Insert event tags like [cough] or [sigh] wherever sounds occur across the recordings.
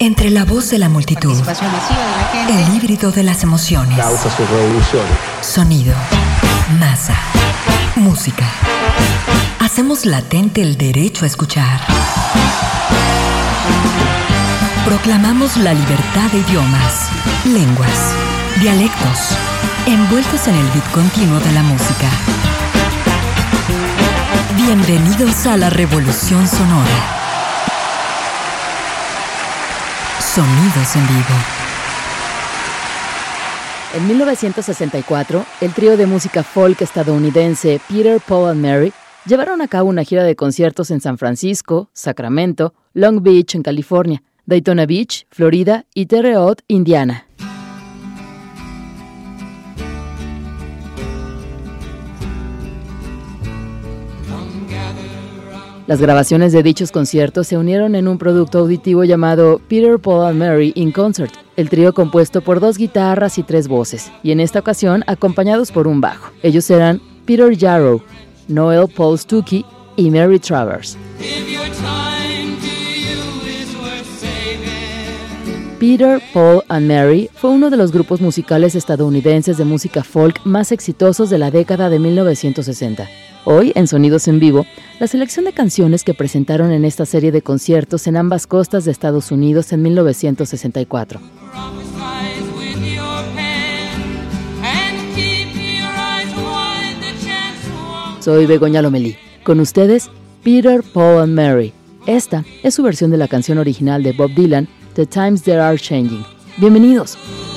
Entre la voz de la multitud, Participación masiva de la gente. el híbrido de las emociones, causa sus revoluciones. sonido, masa, música. Hacemos latente el derecho a escuchar. Proclamamos la libertad de idiomas, lenguas, dialectos, envueltos en el beat continuo de la música. Bienvenidos a la revolución sonora. En vivo. En 1964, el trío de música folk estadounidense Peter, Paul and Mary llevaron a cabo una gira de conciertos en San Francisco, Sacramento, Long Beach, en California, Daytona Beach, Florida y Terre Haute, Indiana. Las grabaciones de dichos conciertos se unieron en un producto auditivo llamado Peter, Paul and Mary in Concert, el trío compuesto por dos guitarras y tres voces, y en esta ocasión acompañados por un bajo. Ellos eran Peter Yarrow, Noel Paul Stuckey y Mary Travers. Peter, Paul and Mary fue uno de los grupos musicales estadounidenses de música folk más exitosos de la década de 1960. Hoy, en Sonidos en Vivo, la selección de canciones que presentaron en esta serie de conciertos en ambas costas de Estados Unidos en 1964. Soy Begoña Lomelí. Con ustedes, Peter, Paul and Mary. Esta es su versión de la canción original de Bob Dylan, The Times that Are Changing. Bienvenidos.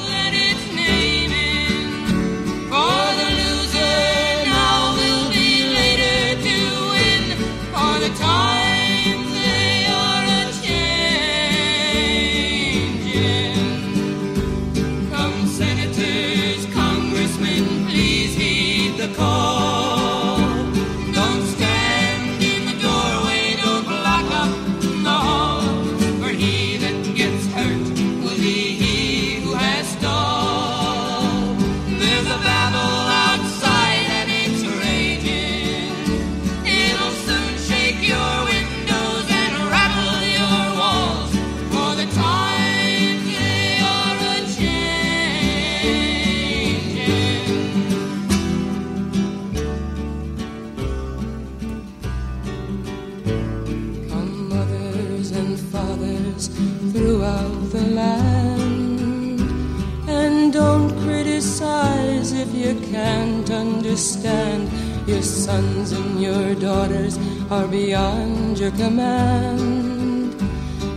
Daughters are beyond your command.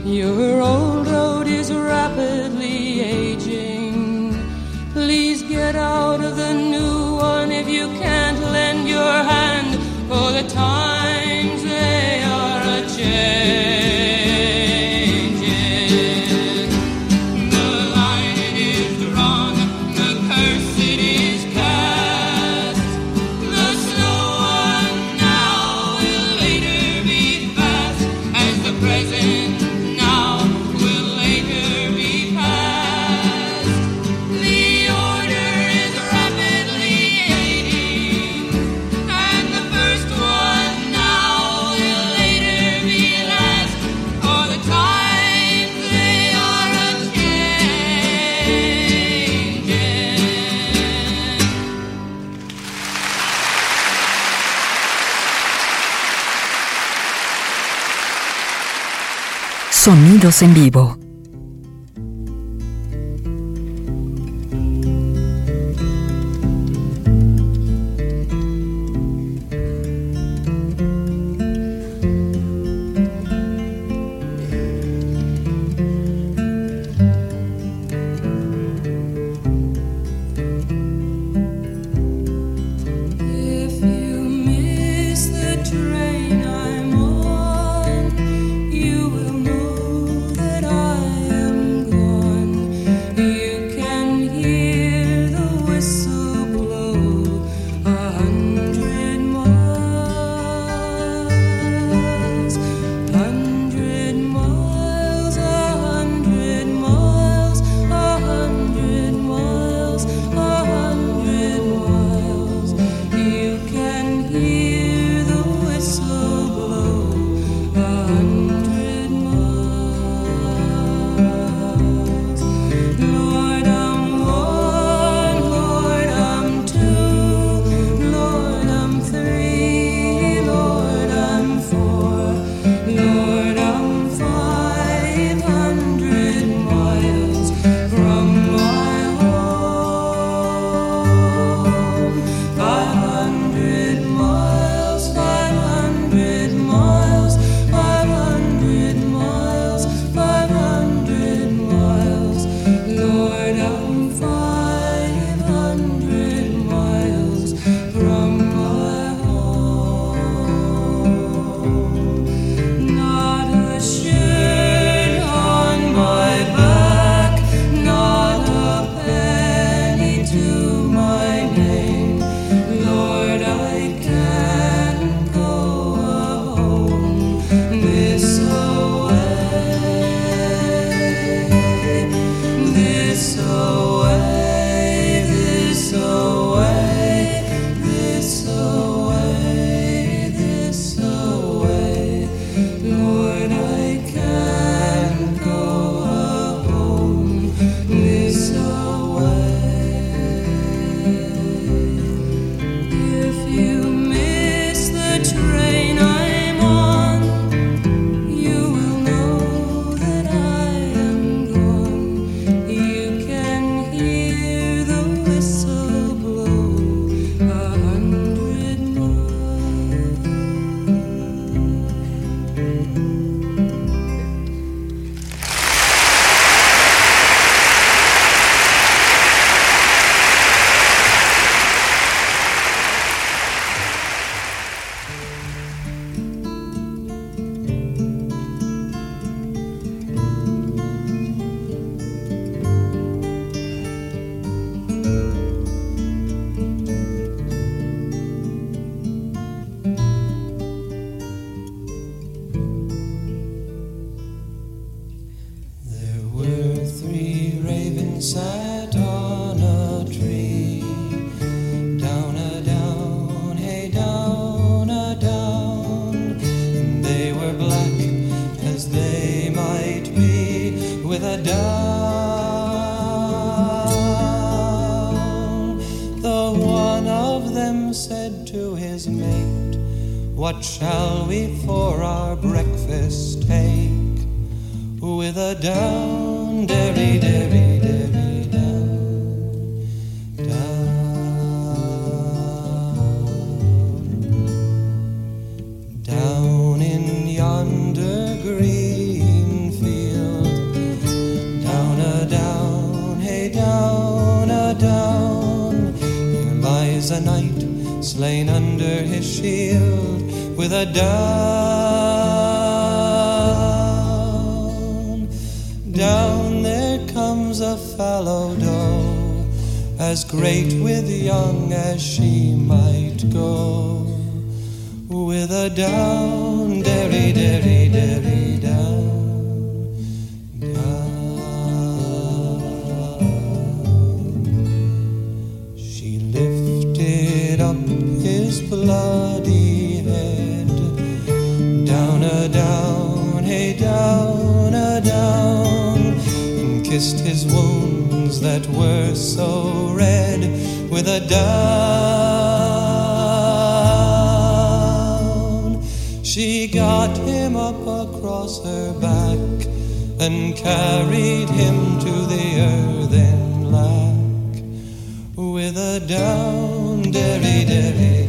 Your old road is rapidly En vivo. A fallow doe, as great with young as she might go. With a down, derry, derry, derry, kissed his wounds that were so red with a down. She got him up across her back and carried him to the earthen lack with a down, derry, derry,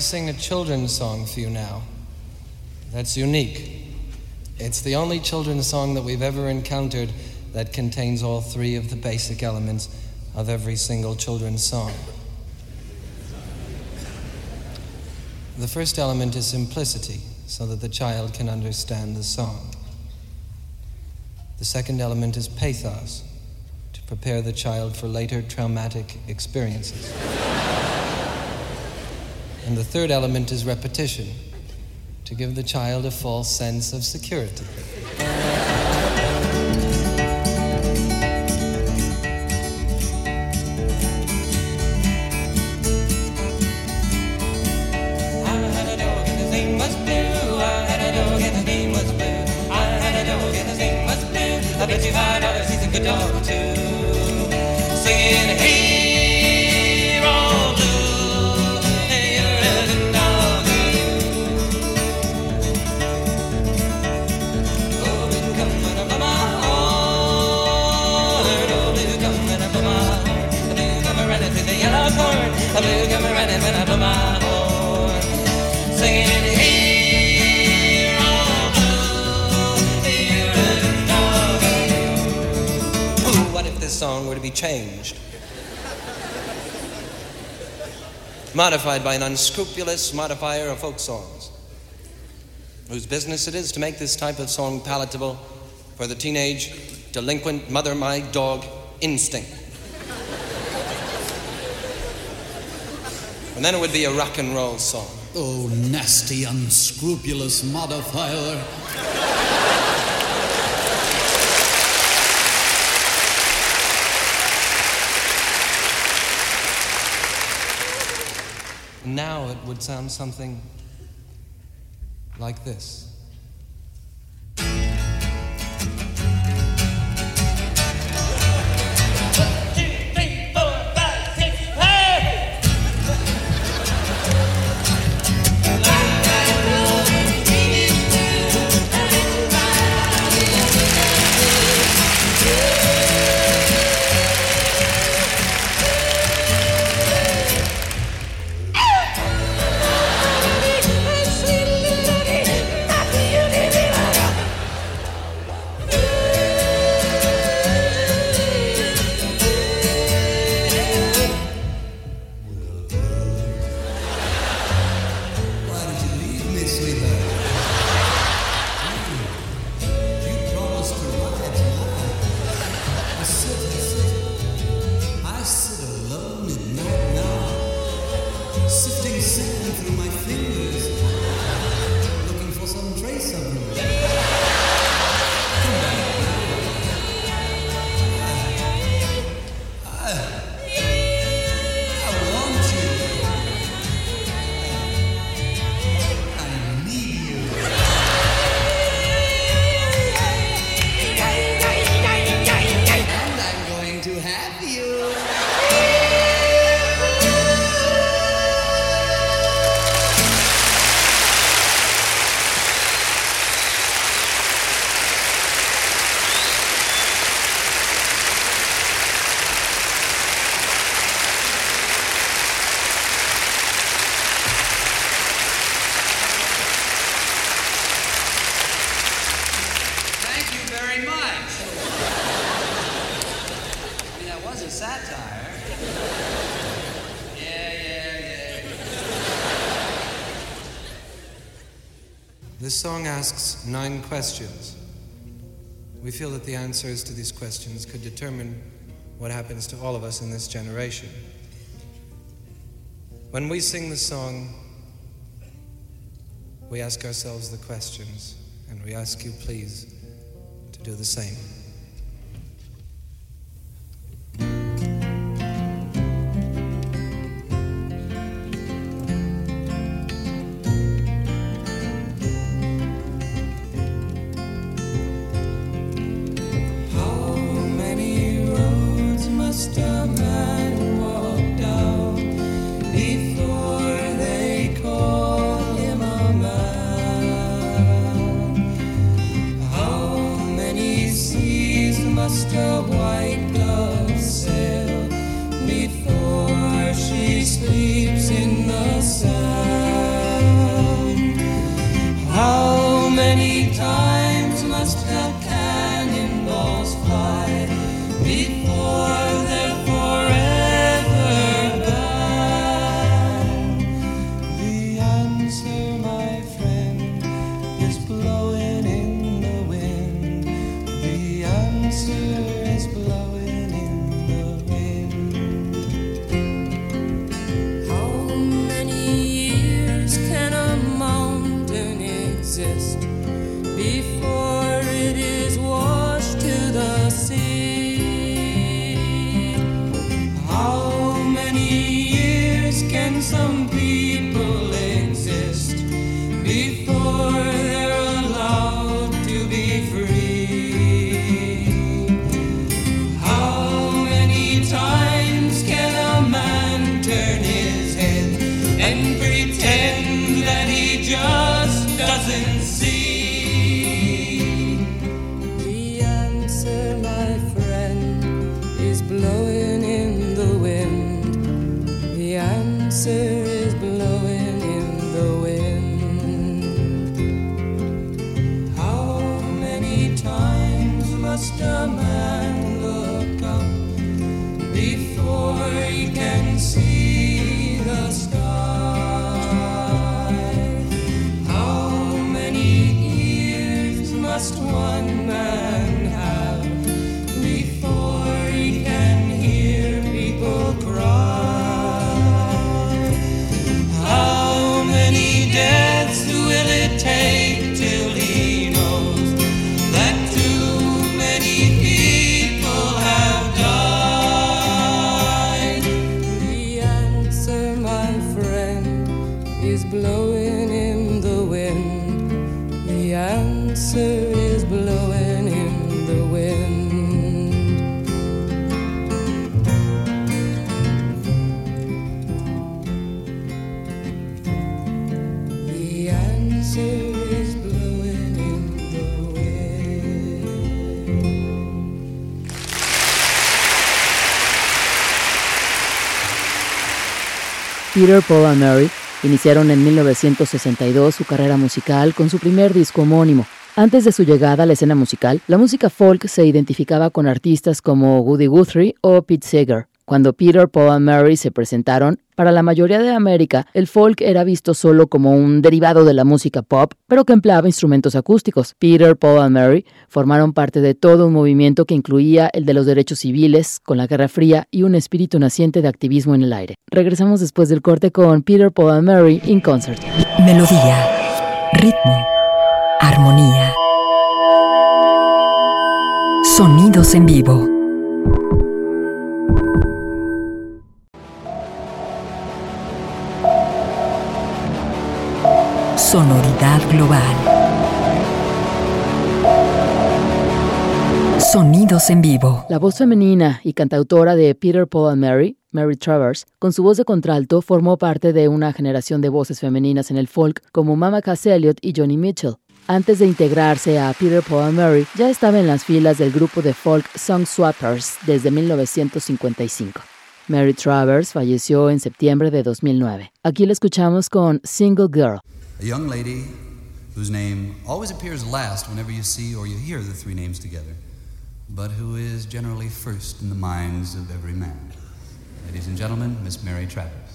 to sing a children's song for you now. That's unique. It's the only children's song that we've ever encountered that contains all three of the basic elements of every single children's song. The first element is simplicity, so that the child can understand the song. The second element is pathos, to prepare the child for later traumatic experiences. And the third element is repetition, to give the child a false sense of security. I a dog be changed? Modified by an unscrupulous modifier of folk songs. whose business it is to make this type of song palatable for the teenage delinquent mother my dog instinct. and then it would be a rock and roll song. Oh, nasty, unscrupulous modifier. Now it would sound something like this. This song asks nine questions. We feel that the answers to these questions could determine what happens to all of us in this generation. When we sing the song, we ask ourselves the questions, and we ask you, please, to do the same. Peter, Paul and Mary iniciaron en 1962 su carrera musical con su primer disco homónimo. Antes de su llegada a la escena musical, la música folk se identificaba con artistas como Woody Guthrie o Pete Seeger. Cuando Peter, Paul and Mary se presentaron, para la mayoría de América, el folk era visto solo como un derivado de la música pop, pero que empleaba instrumentos acústicos. Peter, Paul and Mary formaron parte de todo un movimiento que incluía el de los derechos civiles, con la Guerra Fría y un espíritu naciente de activismo en el aire. Regresamos después del corte con Peter, Paul and Mary in concert. Melodía, ritmo, armonía. Sonidos en vivo. Sonoridad global. Sonidos en vivo. La voz femenina y cantautora de Peter, Paul and Mary, Mary Travers, con su voz de contralto formó parte de una generación de voces femeninas en el folk como Mama Cass Elliot y Johnny Mitchell. Antes de integrarse a Peter, Paul and Mary, ya estaba en las filas del grupo de folk Song Swappers desde 1955. Mary Travers falleció en septiembre de 2009. Aquí la escuchamos con Single Girl. A young lady whose name always appears last whenever you see or you hear the three names together, but who is generally first in the minds of every man. Ladies and gentlemen, Miss Mary Travers.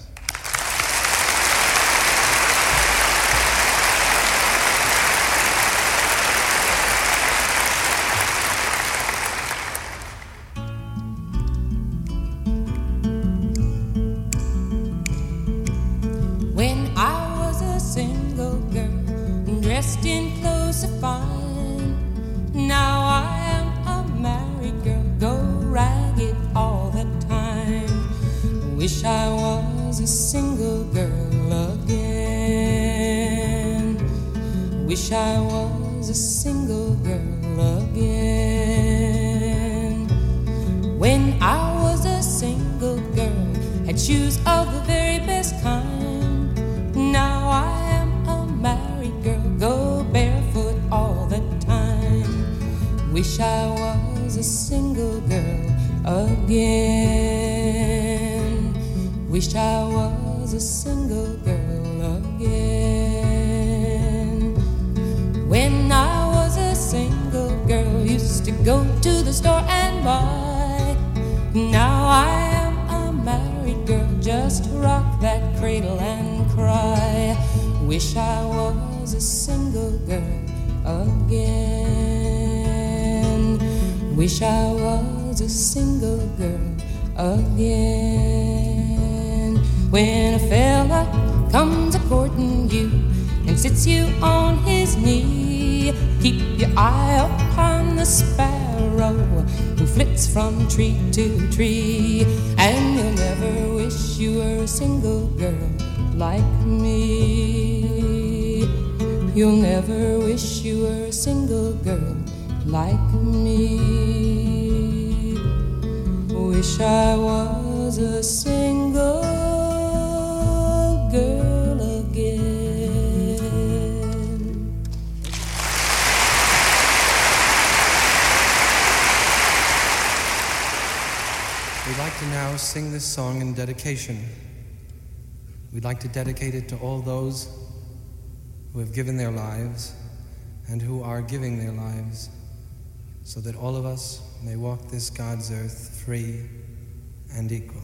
From tree to tree, and you'll never wish you were a single girl like me. You'll never wish you were a single girl like me. Wish I was a single girl now sing this song in dedication. We'd like to dedicate it to all those who have given their lives and who are giving their lives so that all of us may walk this God's earth free and equal.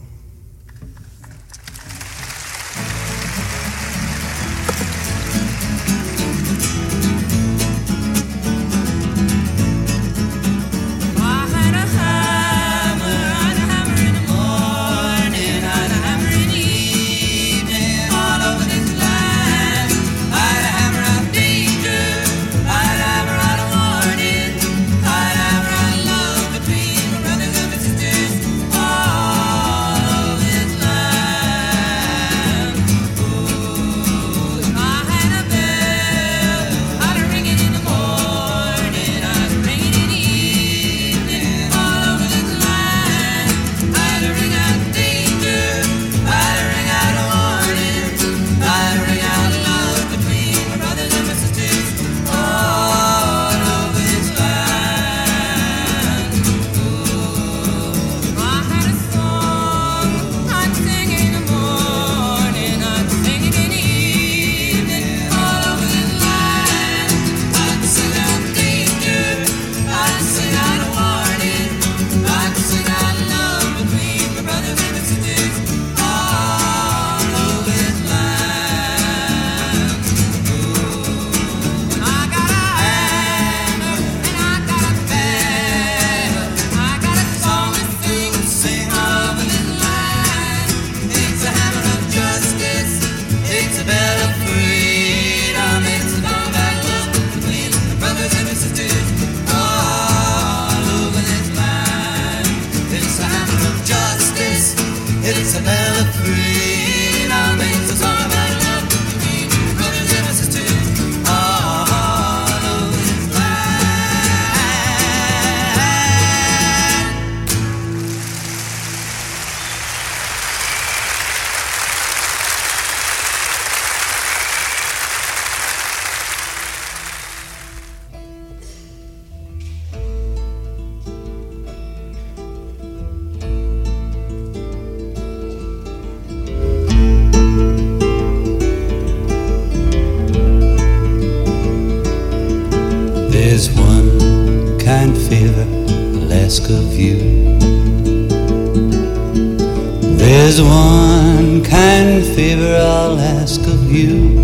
There's one kind favor I'll ask of you.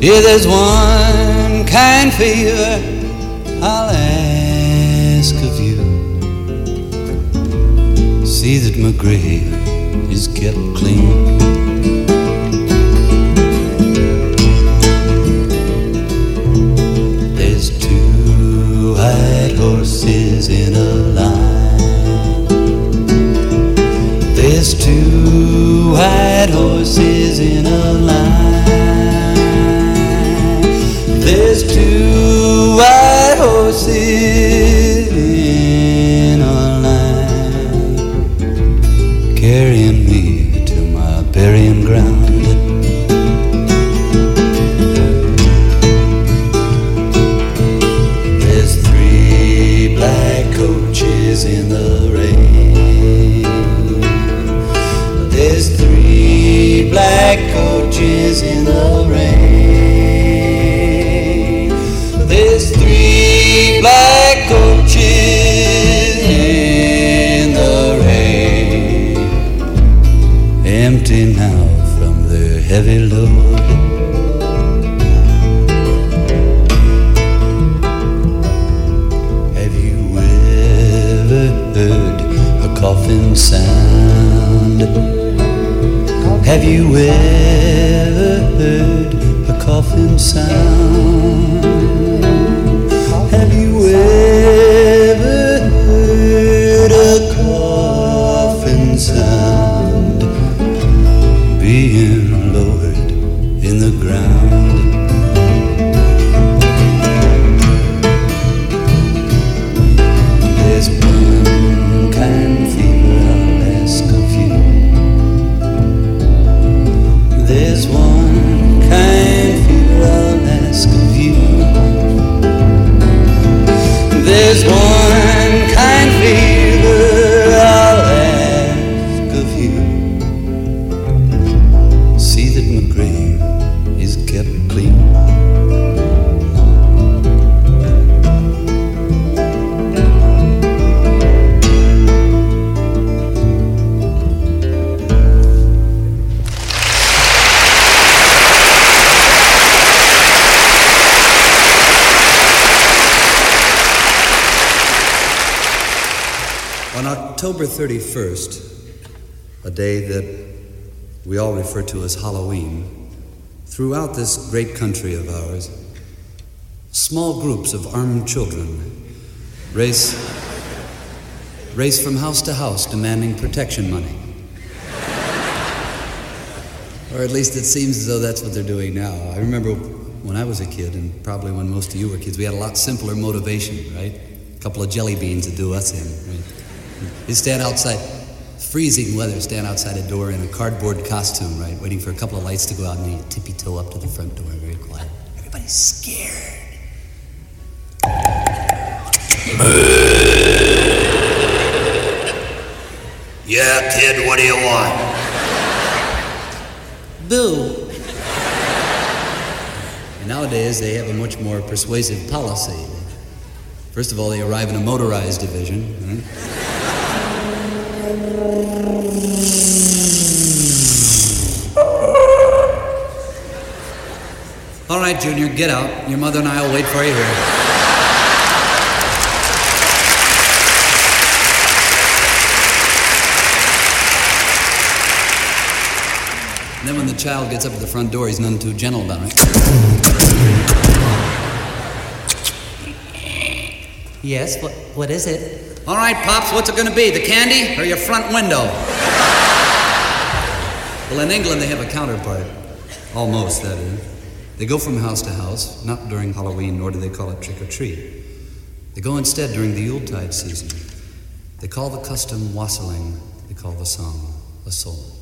Yeah, there's one kind favor I'll ask of you. See that my grave is kept clean. Two white horses in a line. There's two white horses Have you ever heard a coffin sound? 1st, a day that we all refer to as Halloween, throughout this great country of ours, small groups of armed children race, race from house to house demanding protection money. or at least it seems as though that's what they're doing now. I remember when I was a kid, and probably when most of you were kids, we had a lot simpler motivation, right? A couple of jelly beans to do us in. Right? You stand outside, freezing weather, stand outside a door in a cardboard costume, right? Waiting for a couple of lights to go out and you tippy toe up to the front door, very quiet. Everybody's scared. Yeah, kid, what do you want? Boo! And nowadays, they have a much more persuasive policy. First of all, they arrive in a motorized division. right? Right, Junior, get out. Your mother and I will wait for you here. And then when the child gets up at the front door, he's none too gentle about it. Yes, what, what is it? All right, Pops, what's it going to be? The candy or your front window? well, in England, they have a counterpart. Almost, that is. They go from house to house, not during Halloween, nor do they call it trick or treat. They go instead during the Yuletide season. They call the custom wassailing, they call the song a soul.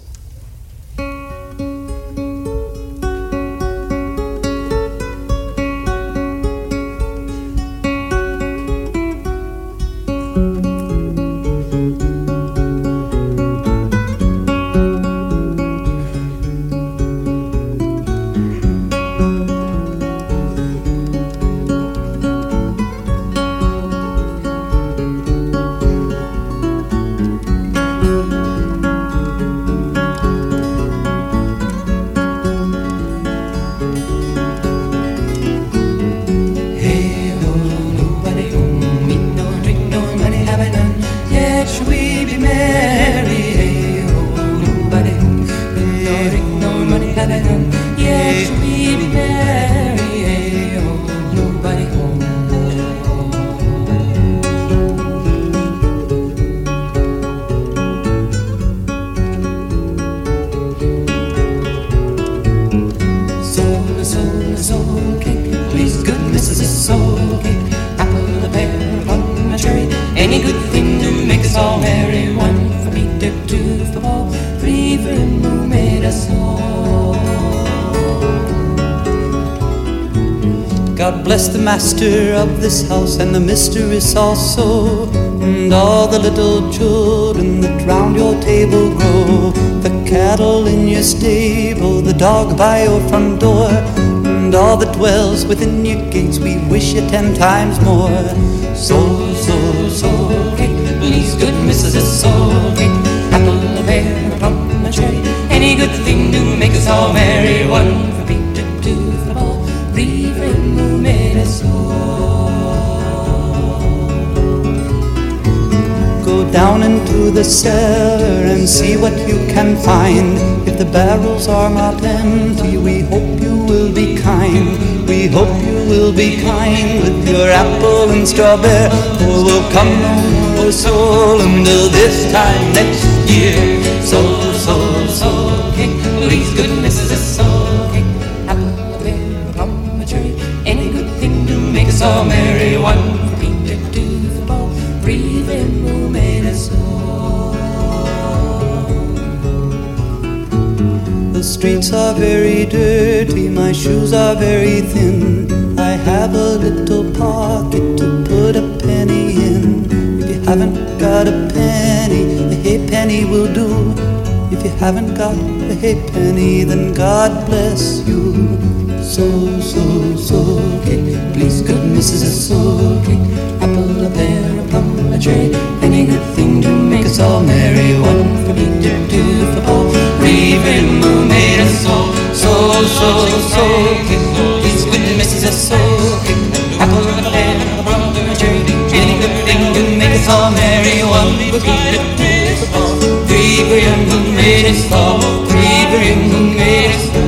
Master of this house and the mistress also, and all the little children that round your table grow, the cattle in your stable, the dog by your front door, and all that dwells within your gates. We wish you ten times more. So, so, so, please, good Mrs. So, apple, a pear, a plum, a cherry, any good thing to make us all merry. One for Peter, down into the cellar and see what you can find. If the barrels are not empty, we hope you will be kind. We hope you will be kind with your apple and strawberry. Oh, will come no more oh soul until this time next year. So, so, so, cake, please, goodness, is so cake. Apple, a pear, a plum, a cherry, any good thing to make us all merry. One streets are very dirty, my shoes are very thin. I have a little pocket to put a penny in. If you haven't got a penny, a halfpenny will do. If you haven't got a halfpenny, then God bless you. So, so, so, cake, please, good Mrs. So, cake, apple, a pear, a plum, a cherry, any good thing to make us all merry. One for Peter, two for Paul, for him all. So, so, so, please, good Mrs. So, cake, apple, a pear, a plum, a cherry, any good thing to make us all merry. One Peter, two for three for him who made us all. Three for him who made us all.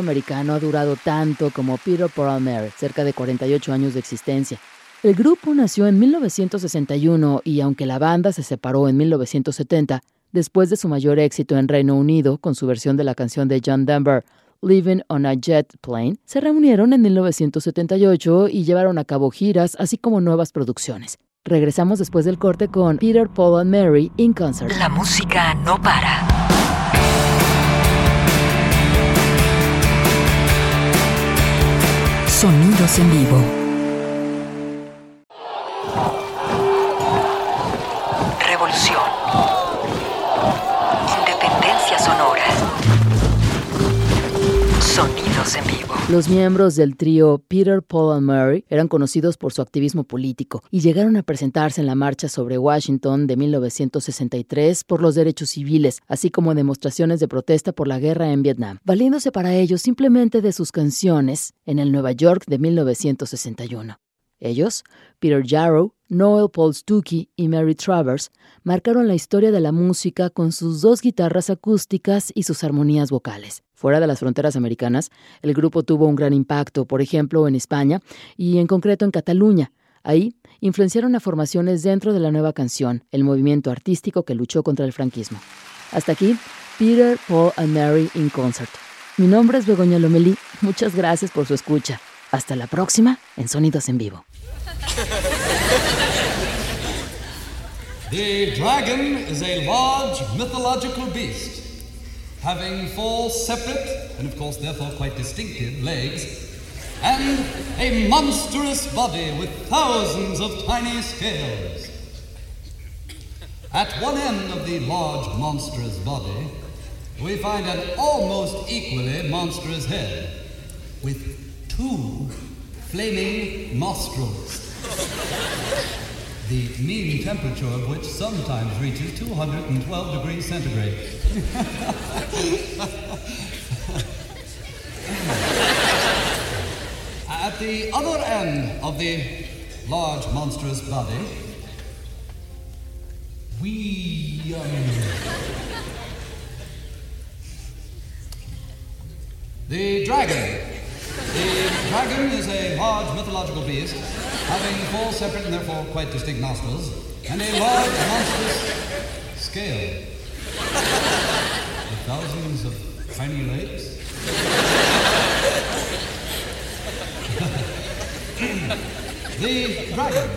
Americano ha durado tanto como Peter Paul Mary, cerca de 48 años de existencia. El grupo nació en 1961 y aunque la banda se separó en 1970, después de su mayor éxito en Reino Unido con su versión de la canción de John Denver, Living on a Jet Plane, se reunieron en 1978 y llevaron a cabo giras, así como nuevas producciones. Regresamos después del corte con Peter, Paul and Mary in concert. La música no para. Sonidos en vivo. Revolución. Independencia sonora. En vivo. Los miembros del trío Peter, Paul and Mary eran conocidos por su activismo político y llegaron a presentarse en la marcha sobre Washington de 1963 por los derechos civiles, así como demostraciones de protesta por la guerra en Vietnam, valiéndose para ello simplemente de sus canciones en el Nueva York de 1961. Ellos, Peter Jarrow, Noel Paul Stuckey y Mary Travers, marcaron la historia de la música con sus dos guitarras acústicas y sus armonías vocales. Fuera de las fronteras americanas, el grupo tuvo un gran impacto, por ejemplo, en España y en concreto en Cataluña. Ahí influenciaron a formaciones dentro de la nueva canción, el movimiento artístico que luchó contra el franquismo. Hasta aquí, Peter, Paul and Mary in concert. Mi nombre es Begoña Lomelí. Muchas gracias por su escucha. Hasta la próxima en Sonidos en Vivo. [laughs] The dragon is a large mythological beast, having four separate, and of course therefore quite distinctive, legs, and a monstrous body with thousands of tiny scales. At one end of the large monstrous body, we find an almost equally monstrous head, with two flaming nostrils the mean temperature of which sometimes reaches 212 degrees centigrade. [laughs] At the other end of the large monstrous body, we. Um, the dragon. Dragon is a large mythological beast having four separate and therefore quite distinct nostrils and a large monstrous scale with thousands of tiny legs. [laughs] the dragon.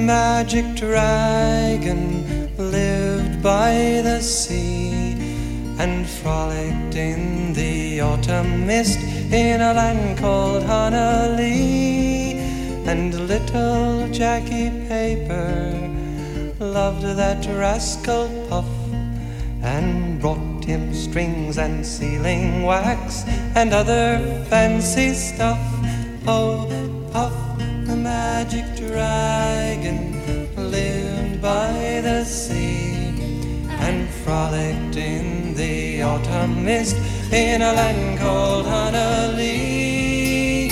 The magic dragon lived by the sea and frolicked in the autumn mist in a land called Honah Lee. And little Jackie Paper loved that rascal Puff and brought him strings and sealing wax and other fancy stuff. Oh, Puff the magic dragon frolicked in the autumn mist in a land called Honah Lee.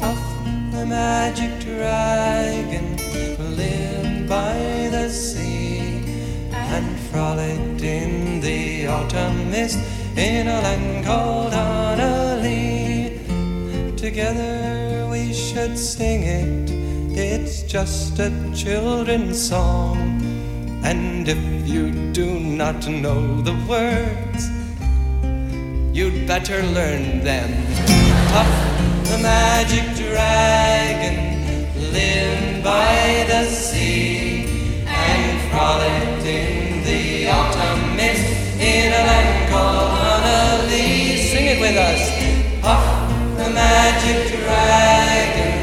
Puff the magic dragon lived by the sea and frolicked in the autumn mist in a land called Honah Lee. Together we should sing it. It's just a children's song. And if you do not know the words, you'd better learn them. Puff the magic dragon, live by the sea, and frolic in the autumn mist in a land called Honah Lee. Sing it with us. Puff the magic dragon,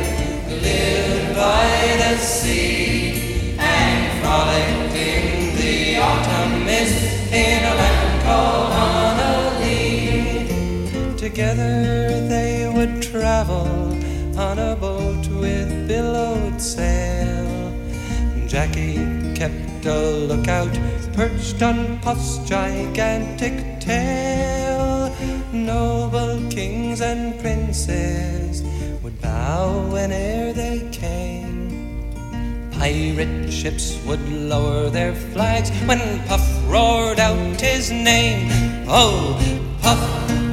live by the sea, and frolic in a land called Honah Lee. Together they would travel on a boat with billowed sail. Jackie kept a lookout, perched on Puff's gigantic tail. Noble kings and princes would bow whene'er they came. Pirate ships would lower their flags when Puff roared out his name. Oh, Puff,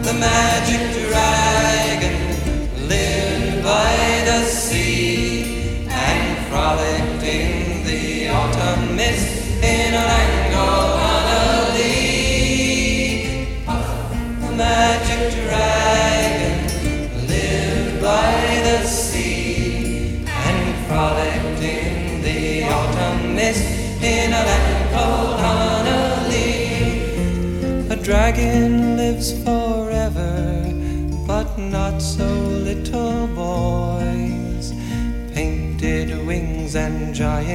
the magic dragon, lived by the sea and frolicked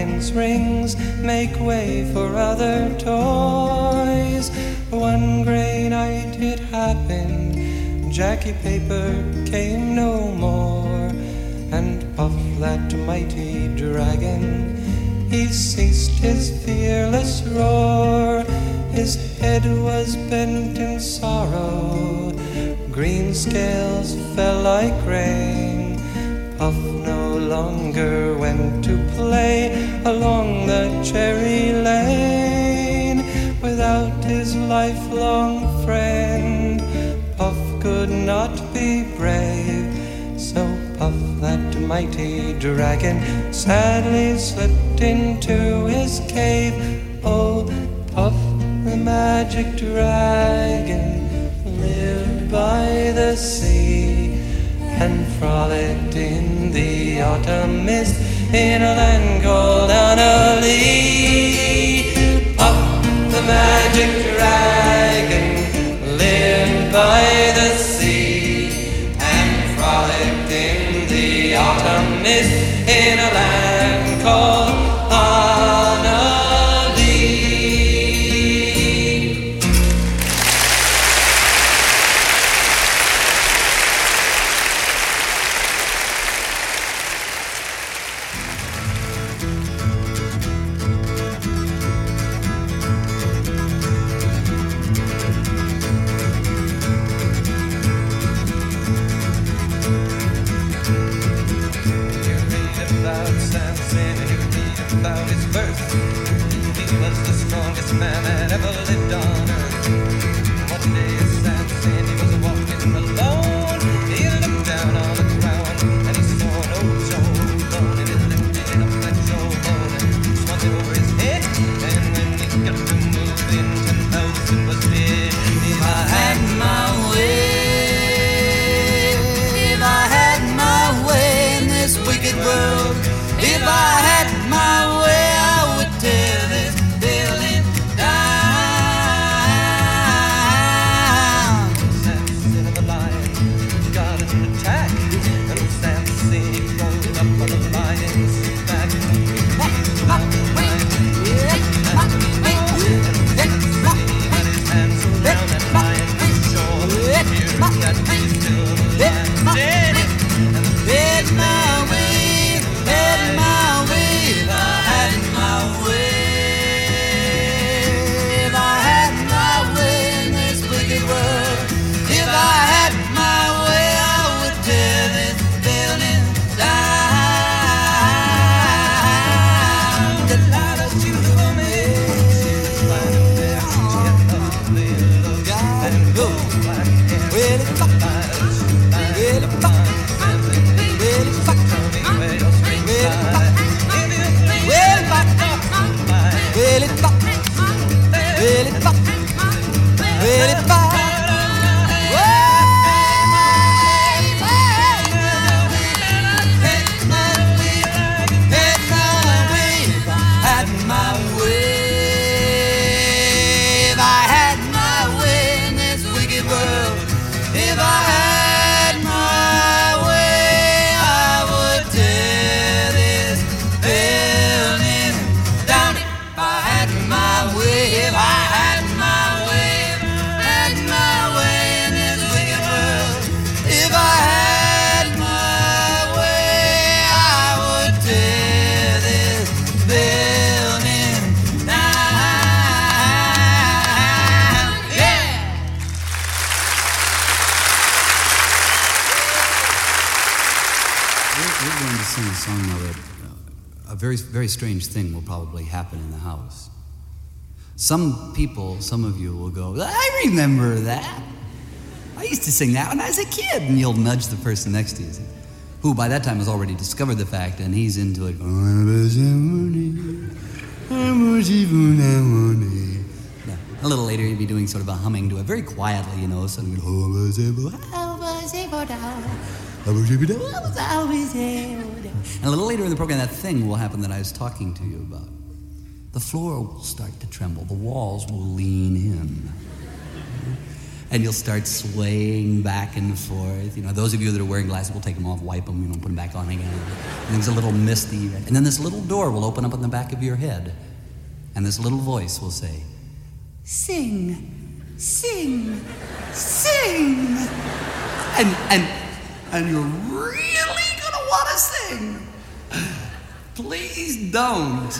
and rings make way for other toys. One gray night it happened, Jackie Paper came no more, and Puff, that mighty dragon, he ceased his fearless roar. His head was bent in sorrow, green scales fell like rain. Longer went to play along the cherry lane without his lifelong friend. Puff could not be brave, so Puff, that mighty dragon, sadly slipped into his cave. Oh, Puff, the magic dragon, lived by the sea and frolicked in the autumn mist in a land called Honah Lee. Puff, the magic dragon, lived by the sea and frolicked in the autumn mist in a land called Some people, some of you will go, I remember that. I used to sing that when I was a kid. And you'll nudge the person next to you, who by that time has already discovered the fact and he's into it. Oh, yeah. A little later, he'd be doing sort of a humming to it very quietly, you know, something. Oh, and a little later in the program, that thing will happen that I was talking to you about. The floor will start to tremble, the walls will lean in. And you'll start swaying back and forth. You know, those of you that are wearing glasses, we'll take them off, wipe them, you know, put them back on again. It's a little misty. And then this little door will open up on the back of your head. And this little voice will say, Sing, sing, sing. And, and, and you're really gonna wanna sing. Please don't.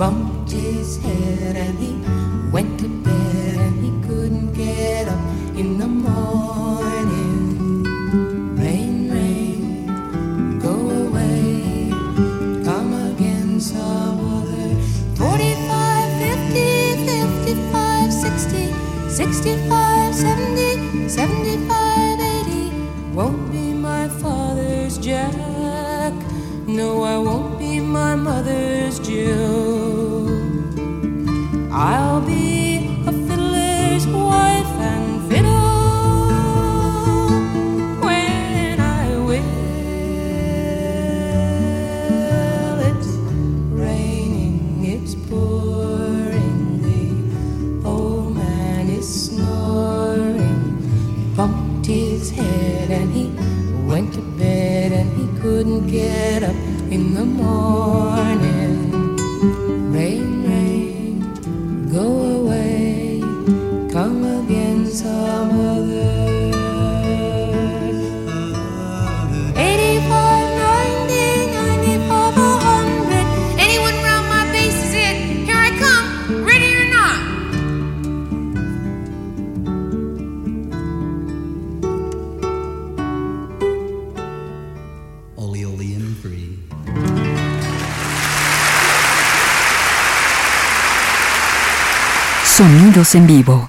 Bumped his head and he went to En vivo.